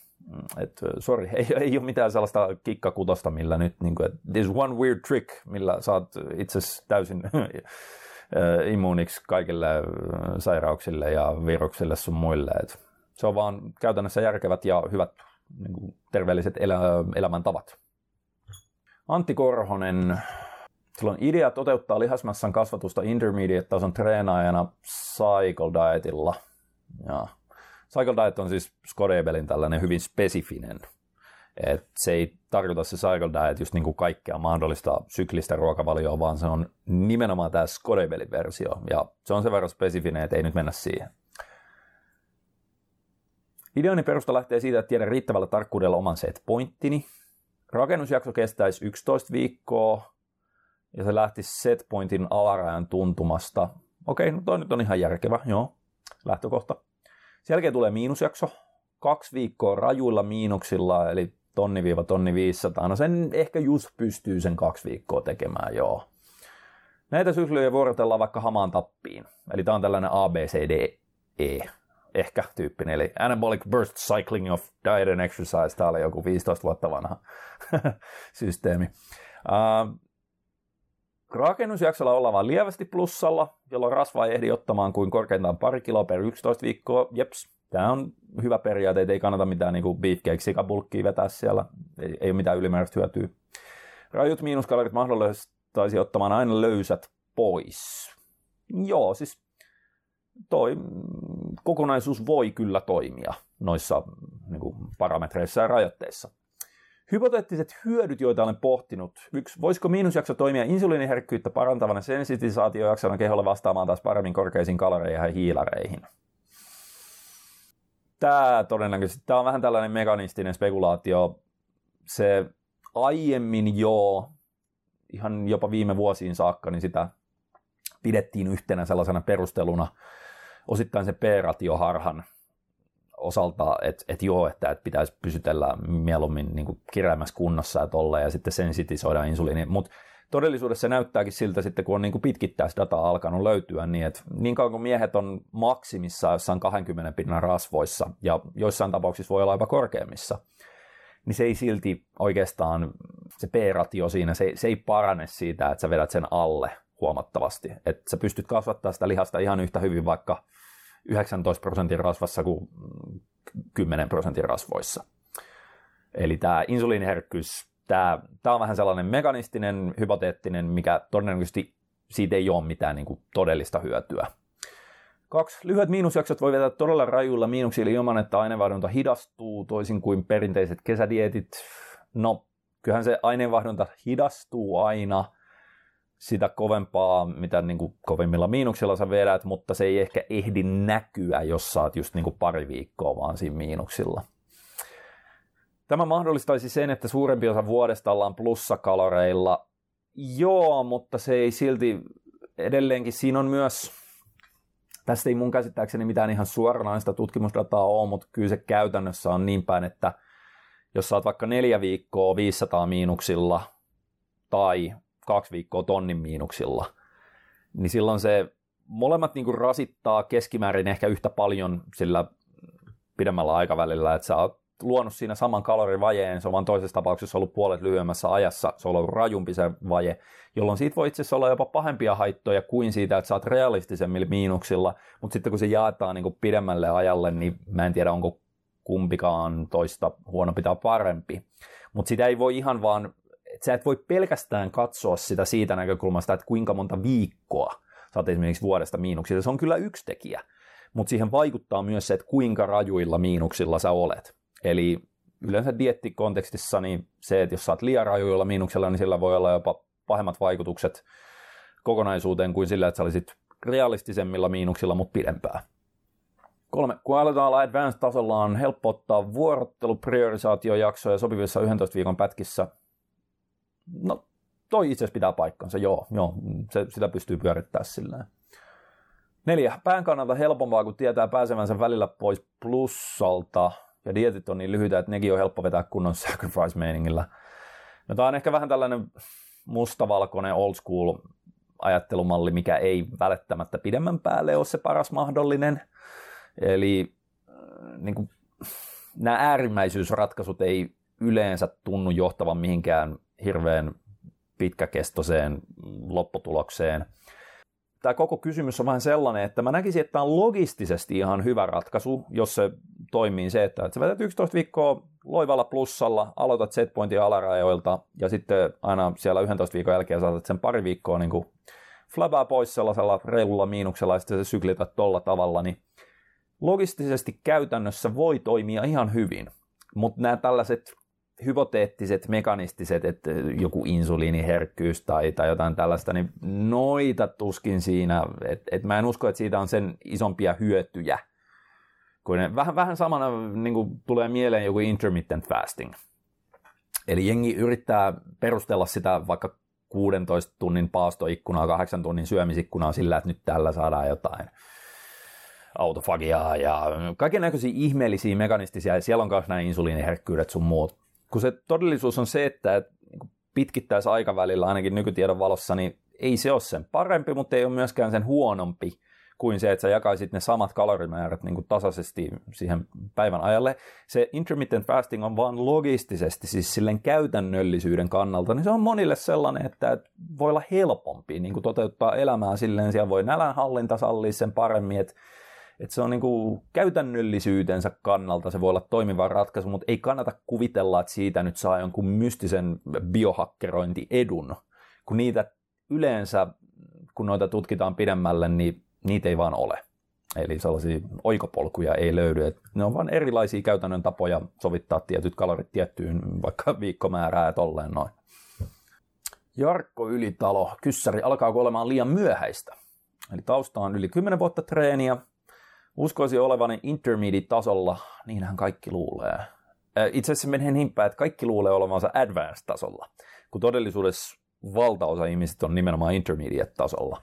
A: Et, sorry, ei, ei ole mitään sellaista kikkakutosta, millä nyt, niin kuin, this one weird trick, millä saat itse täysin immuuniksi kaikille sairauksille ja viruksille sun muille. Et se on vaan käytännössä järkevät ja hyvät niin kuin, terveelliset elä, elämäntavat. Antti Korhonen, sillä on idea toteuttaa lihasmassan kasvatusta intermediate-tason treenaajana cycle dietilla. Ja cycle diet on siis Skodebelin tällainen hyvin spesifinen et se ei tarkoita se cycle diet just niin kuin kaikkea mahdollista syklistä ruokavalioa, vaan se on nimenomaan tämä Skodebelin versio. Ja se on sen verran spesifinen, että ei nyt mennä siihen. Ideoni perusta lähtee siitä, että tiedän riittävällä tarkkuudella oman set pointtini. Rakennusjakso kestäisi 11 viikkoa ja se lähtisi set pointin alarajan tuntumasta. Okei, no toi nyt on ihan järkevä, joo, lähtökohta. Sen jälkeen tulee miinusjakso, kaksi viikkoa rajuilla miinuksilla, eli tonni viiva tonni 500. No sen ehkä just pystyy sen kaksi viikkoa tekemään, joo. Näitä syklyjä vuorotellaan vaikka hamaan tappiin. Eli tämä on tällainen ABCDE ehkä tyyppinen, eli Anabolic Burst Cycling of Diet and Exercise, tämä oli joku 15 vuotta vanha systeemi. Uh, rakennusjaksolla ollaan vain lievästi plussalla, jolloin rasvaa ei ehdi ottamaan kuin korkeintaan pari kiloa per 11 viikkoa. Jeps, tämä on hyvä periaate, että ei kannata mitään niin beefcake sikabulkkia vetää siellä, ei, ei ole mitään ylimääräistä hyötyä. Rajut miinuskalorit mahdollistaisi ottamaan aina löysät pois. Joo, siis toi kokonaisuus voi kyllä toimia noissa niin kuin parametreissa ja rajoitteissa. Hypoteettiset hyödyt, joita olen pohtinut. Yksi, voisiko miinusjakso toimia insuliiniherkkyyttä parantavana sensitisaatiojaksona keholla vastaamaan taas paremmin korkeisiin kaloreihin ja hiilareihin? Tämä todennäköisesti, tämä on vähän tällainen mekanistinen spekulaatio. Se aiemmin jo, ihan jopa viime vuosiin saakka, niin sitä pidettiin yhtenä sellaisena perusteluna osittain se P-ratioharhan osalta, että et joo, että et pitäisi pysytellä mieluummin niin kireämmässä kunnossa ja tolle, ja sitten sensitisoida insuliini. Mutta todellisuudessa se näyttääkin siltä sitten, kun on niin pitkittäisdataa alkanut löytyä, niin että niin kauan kuin miehet on maksimissa jossain 20 pinnan rasvoissa, ja joissain tapauksissa voi olla jopa korkeammissa, niin se ei silti oikeastaan, se P-ratio siinä, se, se ei parane siitä, että sä vedät sen alle huomattavasti. Että sä pystyt kasvattaa sitä lihasta ihan yhtä hyvin vaikka 19 prosentin rasvassa kuin 10 prosentin rasvoissa. Eli tämä insuliiniherkkyys, tämä, on vähän sellainen mekanistinen, hypoteettinen, mikä todennäköisesti siitä ei ole mitään niin kuin todellista hyötyä. Kaksi. Lyhyet miinusjaksot voi vetää todella rajuilla miinuksilla ilman, että aineenvaihdunta hidastuu, toisin kuin perinteiset kesädietit. No, kyllähän se aineenvaihdunta hidastuu aina – sitä kovempaa, mitä niin kuin kovimmilla miinuksilla sä vedät, mutta se ei ehkä ehdi näkyä, jos sä oot just niin kuin pari viikkoa vaan siinä miinuksilla. Tämä mahdollistaisi sen, että suurempi osa vuodesta ollaan plussakaloreilla. Joo, mutta se ei silti edelleenkin, siinä on myös, tästä ei mun käsittääkseni mitään ihan suoranaista tutkimusdataa ole, mutta kyllä se käytännössä on niin päin, että jos oot vaikka neljä viikkoa 500 miinuksilla tai kaksi viikkoa tonnin miinuksilla, niin silloin se molemmat niin kuin rasittaa keskimäärin ehkä yhtä paljon sillä pidemmällä aikavälillä, että sä oot luonut siinä saman kalorivajeen, se on vaan toisessa tapauksessa ollut puolet lyhyemmässä ajassa, se on ollut rajumpi se vaje, jolloin siitä voi itse asiassa olla jopa pahempia haittoja kuin siitä, että sä oot realistisemmilla miinuksilla, mutta sitten kun se jaetaan niin pidemmälle ajalle, niin mä en tiedä, onko kumpikaan toista huonompi tai parempi. Mutta sitä ei voi ihan vaan että sä et voi pelkästään katsoa sitä siitä näkökulmasta, että kuinka monta viikkoa sä oot esimerkiksi vuodesta miinuksilla. Se on kyllä yksi tekijä, mutta siihen vaikuttaa myös se, että kuinka rajuilla miinuksilla sä olet. Eli yleensä diettikontekstissa niin se, että jos oot liian rajuilla miinuksilla, niin sillä voi olla jopa pahemmat vaikutukset kokonaisuuteen kuin sillä, että sä olisit realistisemmilla miinuksilla, mutta pidempää. Kolme. Kun aletaan olla advanced-tasolla, on helppo ottaa vuorottelupriorisaatiojaksoja sopivissa 11 viikon pätkissä No, toi itse asiassa pitää paikkansa, joo, joo se, sitä pystyy pyörittämään sillä Neljä. Pään kannalta helpompaa, kun tietää pääsevänsä välillä pois plussalta, ja dietit on niin lyhyitä, että nekin on helppo vetää kunnon sacrifice-meiningillä. No tämä on ehkä vähän tällainen mustavalkoinen old school ajattelumalli, mikä ei välttämättä pidemmän päälle ole se paras mahdollinen. Eli äh, niin kuin, nämä äärimmäisyysratkaisut ei yleensä tunnu johtavan mihinkään hirveän pitkäkestoiseen lopputulokseen. Tämä koko kysymys on vähän sellainen, että mä näkisin, että tämä on logistisesti ihan hyvä ratkaisu, jos se toimii se, että sä vedät 11 viikkoa loivalla plussalla, aloitat setpointin alarajoilta ja sitten aina siellä 11 viikon jälkeen saatat sen pari viikkoa niin kuin flabaa pois sellaisella reilulla miinuksella ja sitten se syklität tolla tavalla, niin logistisesti käytännössä voi toimia ihan hyvin. Mutta nämä tällaiset hypoteettiset, mekanistiset, että joku insuliiniherkkyys tai, tai jotain tällaista, niin noita tuskin siinä, että et mä en usko, että siitä on sen isompia hyötyjä. Kuin vähän, vähän samana niin kuin tulee mieleen joku intermittent fasting. Eli jengi yrittää perustella sitä vaikka 16 tunnin paastoikkunaa, 8 tunnin syömisikkunaa sillä, että nyt tällä saadaan jotain autofagiaa ja kaiken näköisiä ihmeellisiä mekanistisia, siellä on myös nämä insuliiniherkkyydet sun muut kun se todellisuus on se, että niin pitkittäisi aikavälillä ainakin nykytiedon valossa, niin ei se ole sen parempi, mutta ei ole myöskään sen huonompi kuin se, että sä jakaisit ne samat kalorimäärät niin kuin tasaisesti siihen päivän ajalle. Se intermittent fasting on vaan logistisesti, siis silleen käytännöllisyyden kannalta, niin se on monille sellainen, että voi olla helpompi niin kuin toteuttaa elämää silleen, siellä voi nälänhallinta sallia sen paremmin, että että se on niin kuin käytännöllisyytensä kannalta se voi olla toimiva ratkaisu, mutta ei kannata kuvitella, että siitä nyt saa jonkun mystisen biohakkerointiedun, kun niitä yleensä kun noita tutkitaan pidemmälle, niin niitä ei vaan ole. Eli sellaisia oikopolkuja ei löydy. Et ne on vain erilaisia käytännön tapoja sovittaa tietyt kalorit tiettyyn vaikka viikkomäärää ja tolleen noin. Jarkko Ylitalo, kyssäri, alkaako olemaan liian myöhäistä? Eli tausta on yli 10 vuotta treeniä. Uskoisin olevani intermediate-tasolla, niinhän kaikki luulee. Itse asiassa menee niin päin, että kaikki luulee olevansa advanced-tasolla, kun todellisuudessa valtaosa ihmisistä on nimenomaan intermediate-tasolla.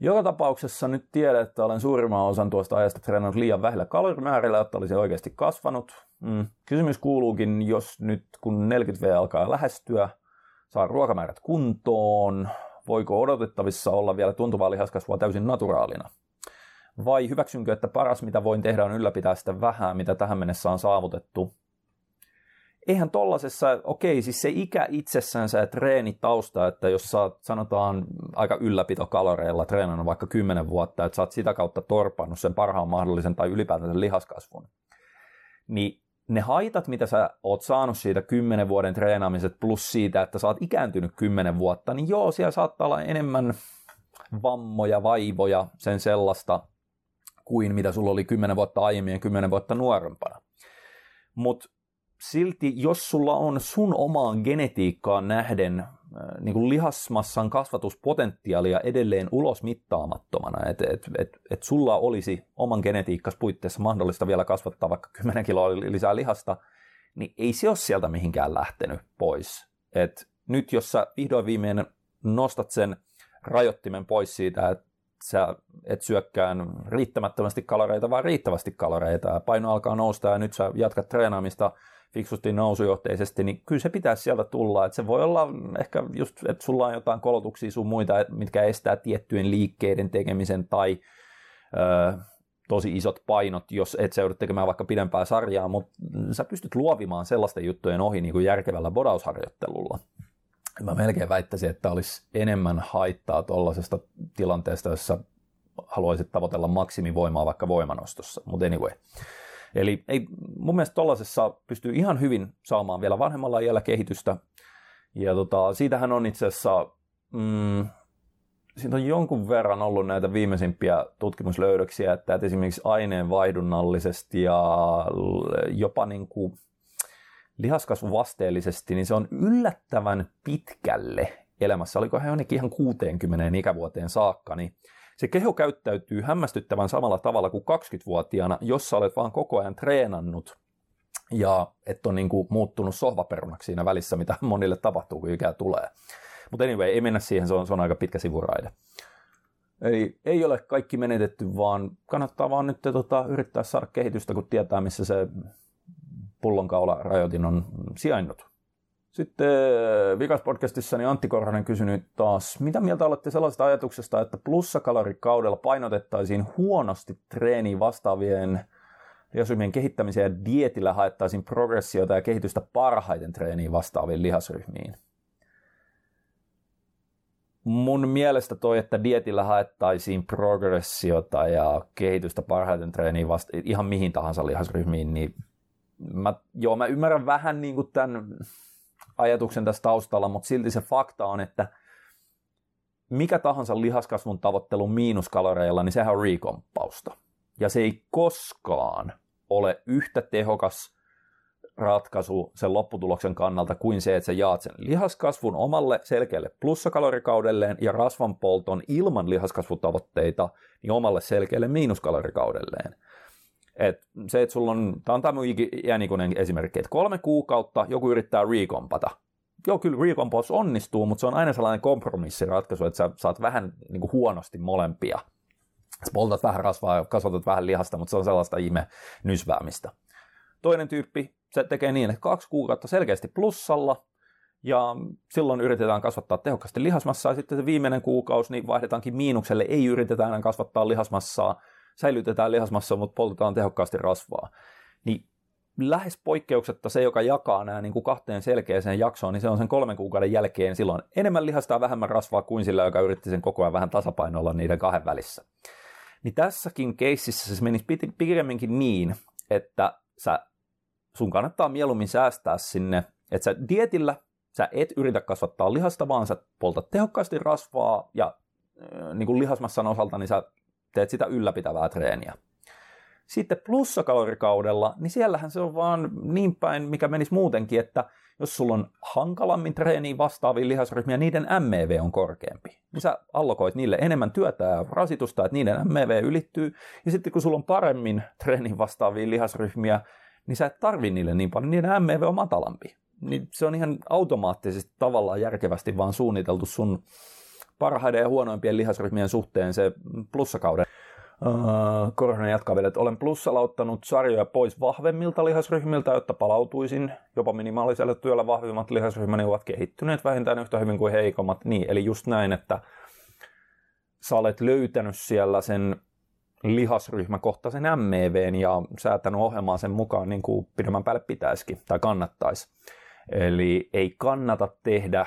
A: Joka tapauksessa nyt tiedän, että olen suurimman osan tuosta ajasta treenannut liian vähillä kalorimäärillä, että olisi oikeasti kasvanut. Mm. Kysymys kuuluukin, jos nyt kun 40V alkaa lähestyä, saa ruokamäärät kuntoon, voiko odotettavissa olla vielä tuntuvaa lihaskasvua täysin naturaalina? Vai hyväksynkö, että paras mitä voin tehdä on ylläpitää sitä vähän, mitä tähän mennessä on saavutettu, eihän tollasessa, okei, siis se ikä itsessään se treenitausta, että jos sä oot, sanotaan aika ylläpitokaloreilla treenannut vaikka 10 vuotta, että sä oot sitä kautta torpannut sen parhaan mahdollisen tai ylipäätään lihaskasvun, niin ne haitat, mitä sä oot saanut siitä 10 vuoden treenaamiset plus siitä, että sä oot ikääntynyt 10 vuotta, niin joo, siellä saattaa olla enemmän vammoja, vaivoja, sen sellaista, kuin mitä sulla oli 10 vuotta aiemmin ja 10 vuotta nuorempana. Mutta silti, jos sulla on sun omaan genetiikkaan nähden äh, niin kuin lihasmassan kasvatuspotentiaalia edelleen ulos mittaamattomana, että et, et, et sulla olisi oman genetiikkas puitteissa mahdollista vielä kasvattaa vaikka 10 kiloa lisää lihasta, niin ei se ole sieltä mihinkään lähtenyt pois. Et nyt jos sä vihdoin viimein nostat sen rajoittimen pois siitä, että sä et syökkään riittämättömästi kaloreita, vaan riittävästi kaloreita, paino alkaa nousta, ja nyt sä jatkat treenaamista fiksusti nousujohteisesti, niin kyllä se pitäisi sieltä tulla. Että se voi olla ehkä just, että sulla on jotain kolotuksia sun muita, mitkä estää tiettyjen liikkeiden tekemisen tai ö, tosi isot painot, jos et sä joudut tekemään vaikka pidempää sarjaa, mutta sä pystyt luovimaan sellaisten juttujen ohi niin kuin järkevällä bodausharjoittelulla. Mä melkein väittäisin, että olisi enemmän haittaa tuollaisesta tilanteesta, jossa haluaisit tavoitella maksimivoimaa vaikka voimanostossa, mutta anyway. Eli ei, mun mielestä tuollaisessa pystyy ihan hyvin saamaan vielä vanhemmalla iällä kehitystä. Ja tota, siitähän on itse asiassa, mm, siitä on jonkun verran ollut näitä viimeisimpiä tutkimuslöydöksiä, että, että esimerkiksi aineenvaihdunnallisesti ja jopa niin kuin lihaskasvuvasteellisesti, niin se on yllättävän pitkälle elämässä, oliko hän jonnekin ihan 60 ikävuoteen saakka, niin se keho käyttäytyy hämmästyttävän samalla tavalla kuin 20-vuotiaana, jos sä olet vaan koko ajan treenannut ja et on niin kuin muuttunut sohvaperunaksi siinä välissä, mitä monille tapahtuu, kun ikää tulee. Mutta anyway, ei mennä siihen, se on, se on aika pitkä sivuraide. Eli ei ole kaikki menetetty, vaan kannattaa vaan nyt tota, yrittää saada kehitystä, kun tietää, missä se pullonkaula rajoitin on sijainnut. Sitten äh, vikas podcastissa niin Antti Korhonen kysynyt taas, mitä mieltä olette sellaisesta ajatuksesta, että plussakalorikaudella painotettaisiin huonosti treeniin vastaavien lihasryhmien kehittämiseen ja dietillä haettaisiin progressiota ja kehitystä parhaiten treeniin vastaaviin lihasryhmiin? Mun mielestä toi, että dietillä haettaisiin progressiota ja kehitystä parhaiten treeniin vasta ihan mihin tahansa lihasryhmiin, niin mä, joo, mä ymmärrän vähän niin kuin tämän ajatuksen tässä taustalla, mutta silti se fakta on, että mikä tahansa lihaskasvun tavoittelu miinuskaloreilla, niin sehän on rekomppausta. Ja se ei koskaan ole yhtä tehokas ratkaisu sen lopputuloksen kannalta kuin se, että sä jaat sen lihaskasvun omalle selkeälle plussakalorikaudelleen ja rasvanpolton ilman lihaskasvutavoitteita niin omalle selkeälle miinuskalorikaudelleen. Et se, että sulla on, tämä on tämä iänikuinen esimerkki, että kolme kuukautta joku yrittää recompata. Joo, kyllä recompos onnistuu, mutta se on aina sellainen kompromissiratkaisu, että sä saat vähän niin kuin huonosti molempia. Sä poltat vähän rasvaa ja kasvatat vähän lihasta, mutta se on sellaista ihme nysväämistä. Toinen tyyppi, se tekee niin, että kaksi kuukautta selkeästi plussalla, ja silloin yritetään kasvattaa tehokkaasti lihasmassaa, ja sitten se viimeinen kuukausi niin vaihdetaankin miinukselle, ei yritetä enää kasvattaa lihasmassaa, säilytetään lihasmassa, mutta poltetaan tehokkaasti rasvaa. Niin lähes poikkeuksetta se, joka jakaa nämä niin kuin kahteen selkeäseen jaksoon, niin se on sen kolmen kuukauden jälkeen silloin enemmän lihasta ja vähemmän rasvaa kuin sillä, joka yritti sen koko ajan vähän tasapainolla niiden kahden välissä. Niin tässäkin keississä se menisi pikemminkin niin, että sä, sun kannattaa mieluummin säästää sinne, että sä dietillä sä et yritä kasvattaa lihasta, vaan sä poltat tehokkaasti rasvaa ja niin kuin lihasmassan osalta, niin sä teet sitä ylläpitävää treeniä. Sitten plussakalorikaudella, niin siellähän se on vaan niin päin, mikä menisi muutenkin, että jos sulla on hankalammin treeniin vastaavia lihasryhmiä, niiden MEV on korkeampi. Niin sä allokoit niille enemmän työtä ja rasitusta, että niiden MEV ylittyy. Ja sitten kun sulla on paremmin treeniin vastaavia lihasryhmiä, niin sä et tarvi niille niin paljon, niiden MEV on matalampi. Niin se on ihan automaattisesti tavallaan järkevästi vaan suunniteltu sun parhaiden ja huonoimpien lihasryhmien suhteen se plussakauden. Uh, Korhonen jatkaa vielä, että olen plussalla ottanut sarjoja pois vahvemmilta lihasryhmiltä, jotta palautuisin. Jopa minimaalisella työllä vahvimmat lihasryhmäni ovat kehittyneet vähintään yhtä hyvin kuin heikommat. Niin, eli just näin, että sä olet löytänyt siellä sen lihasryhmäkohtaisen MEVn ja säätänyt ohjelmaa sen mukaan niin kuin pidemmän päälle pitäisikin tai kannattaisi. Eli ei kannata tehdä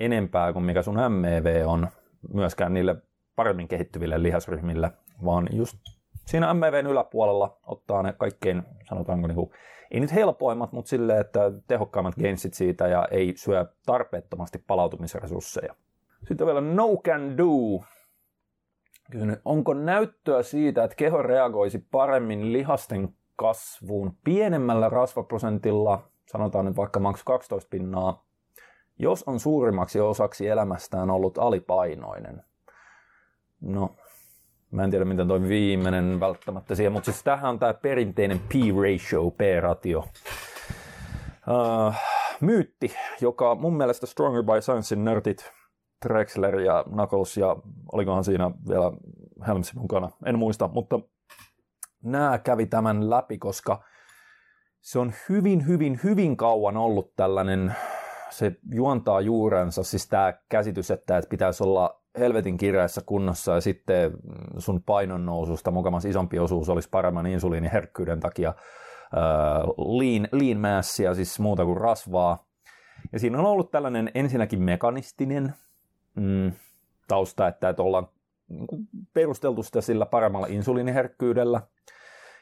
A: enempää kuin mikä sun MEV on myöskään niille paremmin kehittyville lihasryhmille, vaan just siinä MEVn yläpuolella ottaa ne kaikkein, sanotaanko niin kuin, ei nyt helpoimmat, mutta silleen, että tehokkaimmat gainsit siitä ja ei syö tarpeettomasti palautumisresursseja. Sitten vielä no can do. Kysynyt, onko näyttöä siitä, että keho reagoisi paremmin lihasten kasvuun pienemmällä rasvaprosentilla, sanotaan nyt vaikka maks 12 pinnaa, jos on suurimmaksi osaksi elämästään ollut alipainoinen? No, Mä en tiedä, miten toi viimeinen välttämättä siihen, mutta siis tähän on tämä perinteinen P-ratio, P-ratio. Uh, myytti, joka mun mielestä Stronger by Sciencein nörtit, Drexler ja Knuckles ja olikohan siinä vielä Helms mukana, en muista, mutta nämä kävi tämän läpi, koska se on hyvin, hyvin, hyvin kauan ollut tällainen, se juontaa juurensa, siis tämä käsitys, että pitäisi olla helvetin kireässä kunnossa ja sitten sun painon noususta mukamas isompi osuus olisi paremman insuliiniherkkyyden takia äh, lean, lean massia, siis muuta kuin rasvaa. Ja siinä on ollut tällainen ensinnäkin mekanistinen mm, tausta, että, että ollaan niin perusteltu sitä sillä paremmalla insuliiniherkkyydellä.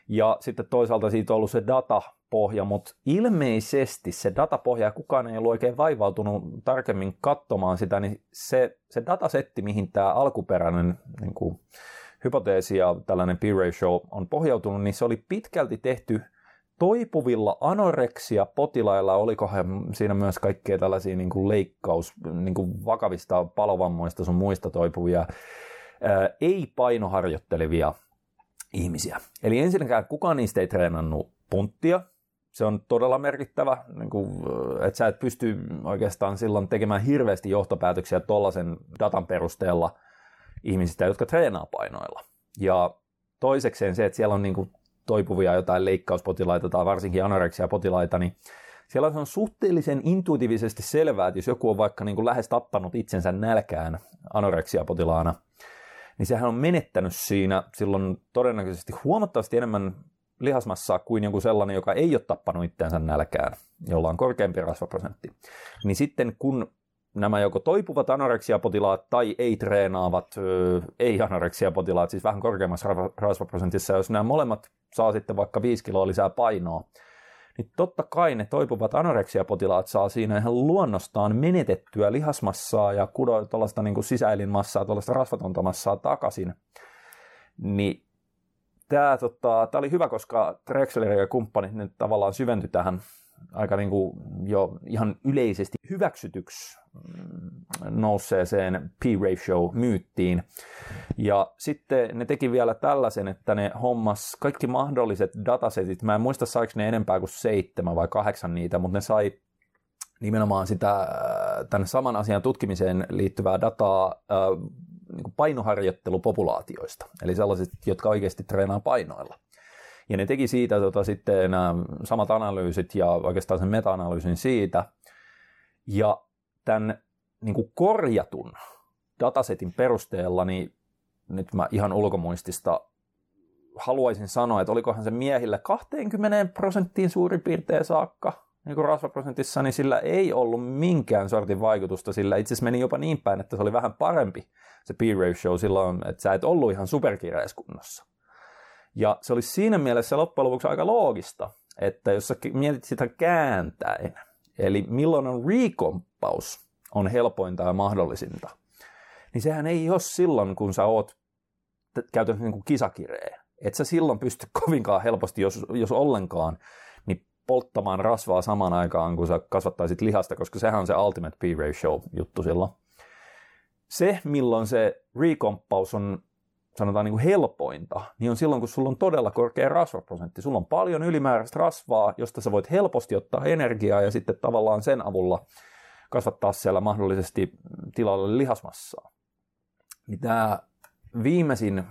A: Ja sitten toisaalta siitä on ollut se datapohja, mutta ilmeisesti se datapohja, ja kukaan ei ollut oikein vaivautunut tarkemmin katsomaan sitä, niin se, se datasetti, mihin tämä alkuperäinen niin kuin, hypoteesi ja tällainen P-ratio on pohjautunut, niin se oli pitkälti tehty toipuvilla anoreksia-potilailla, olikohan siinä myös kaikkea tällaisia niin kuin leikkaus, niin kuin vakavista palovammoista sun muista toipuvia, ei painoharjoittelevia ihmisiä. Eli ensinnäkään kukaan niistä ei treenannut punttia. Se on todella merkittävä, niin kuin, että sä et pysty oikeastaan silloin tekemään hirveästi johtopäätöksiä tuollaisen datan perusteella ihmisistä, jotka treenaa painoilla. Ja toisekseen se, että siellä on niin kuin toipuvia jotain leikkauspotilaita tai varsinkin anoreksia-potilaita, niin siellä on suhteellisen intuitiivisesti selvää, että jos joku on vaikka niin kuin lähes tappanut itsensä nälkään anoreksia-potilaana, niin sehän on menettänyt siinä silloin todennäköisesti huomattavasti enemmän lihasmassaa kuin joku sellainen, joka ei ole tappanut itseänsä nälkään, jolla on korkeampi rasvaprosentti. Niin sitten kun nämä joko toipuvat anoreksiapotilaat tai ei-treenaavat ei-anoreksiapotilaat, siis vähän korkeammassa rasvaprosentissa, jos nämä molemmat saa sitten vaikka 5 kiloa lisää painoa, niin totta kai ne toipuvat anoreksiapotilaat saa siinä ihan luonnostaan menetettyä lihasmassaa ja kudo tuollaista niin kuin sisäelinmassaa, tuollaista rasvatonta massaa takaisin. Niin tämä, tota, tämä oli hyvä, koska Drexler ja kumppanit ne tavallaan syventyi tähän aika niin kuin jo ihan yleisesti hyväksytyksi mm, nousseeseen P-ratio-myyttiin. Ja sitten ne teki vielä tällaisen, että ne hommas kaikki mahdolliset datasetit, mä en muista saiko ne enempää kuin seitsemän vai kahdeksan niitä, mutta ne sai nimenomaan sitä äh, tänne saman asian tutkimiseen liittyvää dataa äh, niin painoharjoittelupopulaatioista, eli sellaiset, jotka oikeasti treenaa painoilla. Ja ne teki siitä tota, sitten nämä samat analyysit ja oikeastaan sen meta-analyysin siitä. Ja tämän niin kuin korjatun datasetin perusteella, niin nyt mä ihan ulkomuistista haluaisin sanoa, että olikohan se miehillä 20 prosenttiin suurin piirtein saakka niin kuin rasvaprosentissa, niin sillä ei ollut minkään sortin vaikutusta, sillä itse asiassa meni jopa niin päin, että se oli vähän parempi se P-ratio silloin, että sä et ollut ihan superkireessä kunnossa. Ja se olisi siinä mielessä loppujen lopuksi aika loogista, että jos sä mietit sitä kääntäen, eli milloin on recomppaus on helpointa ja mahdollisinta, niin sehän ei ole silloin, kun sä oot käytännössä niin kuin kisakireä. Et sä silloin pysty kovinkaan helposti, jos, jos ollenkaan, niin polttamaan rasvaa samaan aikaan, kun sä kasvattaisit lihasta, koska sehän on se ultimate P-ratio juttu silloin. Se, milloin se recomppaus on sanotaan niin kuin helpointa, niin on silloin, kun sulla on todella korkea rasvaprosentti. Sulla on paljon ylimääräistä rasvaa, josta sä voit helposti ottaa energiaa ja sitten tavallaan sen avulla kasvattaa siellä mahdollisesti tilalle lihasmassaa. Niin tämä viimeisin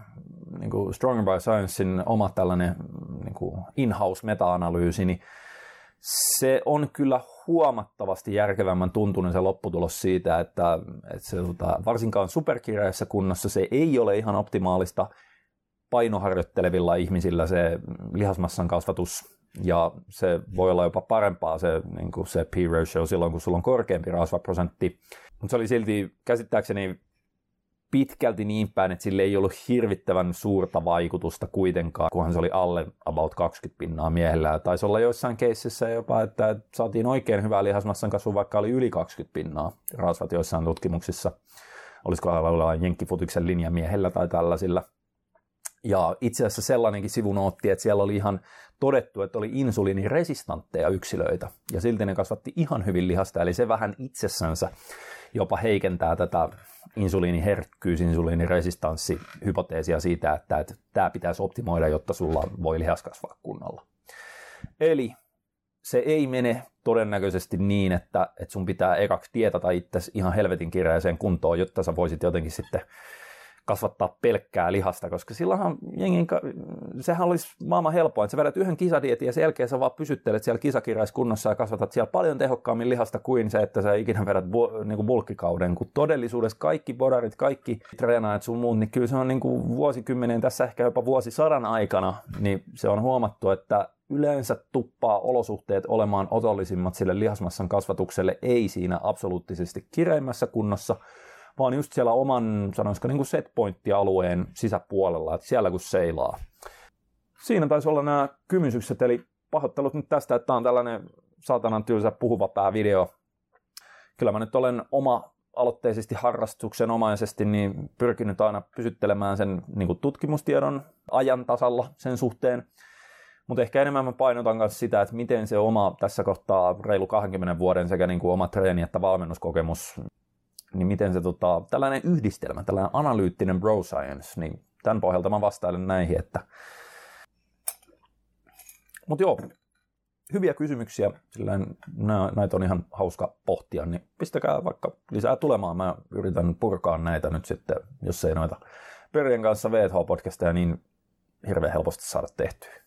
A: niin kuin Stronger by Sciencein oma tällainen niin kuin in-house meta-analyysi, niin se on kyllä huomattavasti järkevämmän tuntunen se lopputulos siitä, että, että se, tota, varsinkaan superkireessä kunnossa se ei ole ihan optimaalista painoharjoittelevilla ihmisillä se lihasmassan kasvatus ja se voi olla jopa parempaa se, niin se P-ratio silloin, kun sulla on korkeampi rasvaprosentti. Mutta se oli silti käsittääkseni pitkälti niin päin, että sille ei ollut hirvittävän suurta vaikutusta kuitenkaan, kunhan se oli alle about 20 pinnaa miehellä. Taisi olla joissain keississä jopa, että saatiin oikein hyvää lihasmassan kasvu, vaikka oli yli 20 pinnaa rasvat joissain tutkimuksissa. Olisiko olla jenkkifutiksen linjamiehellä tai tällaisilla. Ja itse asiassa sellainenkin sivunootti, että siellä oli ihan todettu, että oli insuliiniresistantteja yksilöitä, ja silti ne kasvatti ihan hyvin lihasta, eli se vähän itsessänsä jopa heikentää tätä insuliiniherkkyys, insuliiniresistanssi hypoteesia siitä, että, että tämä pitäisi optimoida, jotta sulla voi lihas kasvaa kunnolla. Eli se ei mene todennäköisesti niin, että, että sun pitää ekaksi tietää itse ihan helvetin kireeseen kuntoon, jotta sä voisit jotenkin sitten kasvattaa pelkkää lihasta, koska silloinhan jengin, sehän olisi maailman helpoin, sä vedät yhden kisadietin ja sen jälkeen sä vaan pysyttelet siellä kisakiraiskunnossa ja kasvatat siellä paljon tehokkaammin lihasta kuin se, että sä ikinä vedät bu, niin kuin bulkkikauden, kun todellisuudessa kaikki bodarit, kaikki treenaajat sun muut, niin kyllä se on niin kuin vuosikymmenien, tässä ehkä jopa vuosisadan aikana, niin se on huomattu, että yleensä tuppaa olosuhteet olemaan otollisimmat sille lihasmassan kasvatukselle, ei siinä absoluuttisesti kireimmässä kunnossa, vaan just siellä oman, sanoisiko niin setpointti-alueen sisäpuolella, että siellä kun seilaa. Siinä taisi olla nämä kymysykset, eli pahoittelut nyt tästä, että tämä on tällainen saatanan tylsä puhuva päävideo. Kyllä mä nyt olen oma aloitteisesti harrastuksenomaisesti niin pyrkinyt aina pysyttelemään sen niin kuin tutkimustiedon ajan tasalla sen suhteen. Mutta ehkä enemmän mä painotan myös sitä, että miten se oma tässä kohtaa reilu 20 vuoden sekä niin kuin oma treeni- että valmennuskokemus niin miten se tota, tällainen yhdistelmä, tällainen analyyttinen bro science, niin tämän pohjalta mä vastailen näihin, että mutta joo, hyviä kysymyksiä, sillä näitä on ihan hauska pohtia, niin pistäkää vaikka lisää tulemaan. Mä yritän purkaa näitä nyt sitten, jos ei noita perien kanssa VH-podcasteja niin hirveän helposti saada tehtyä.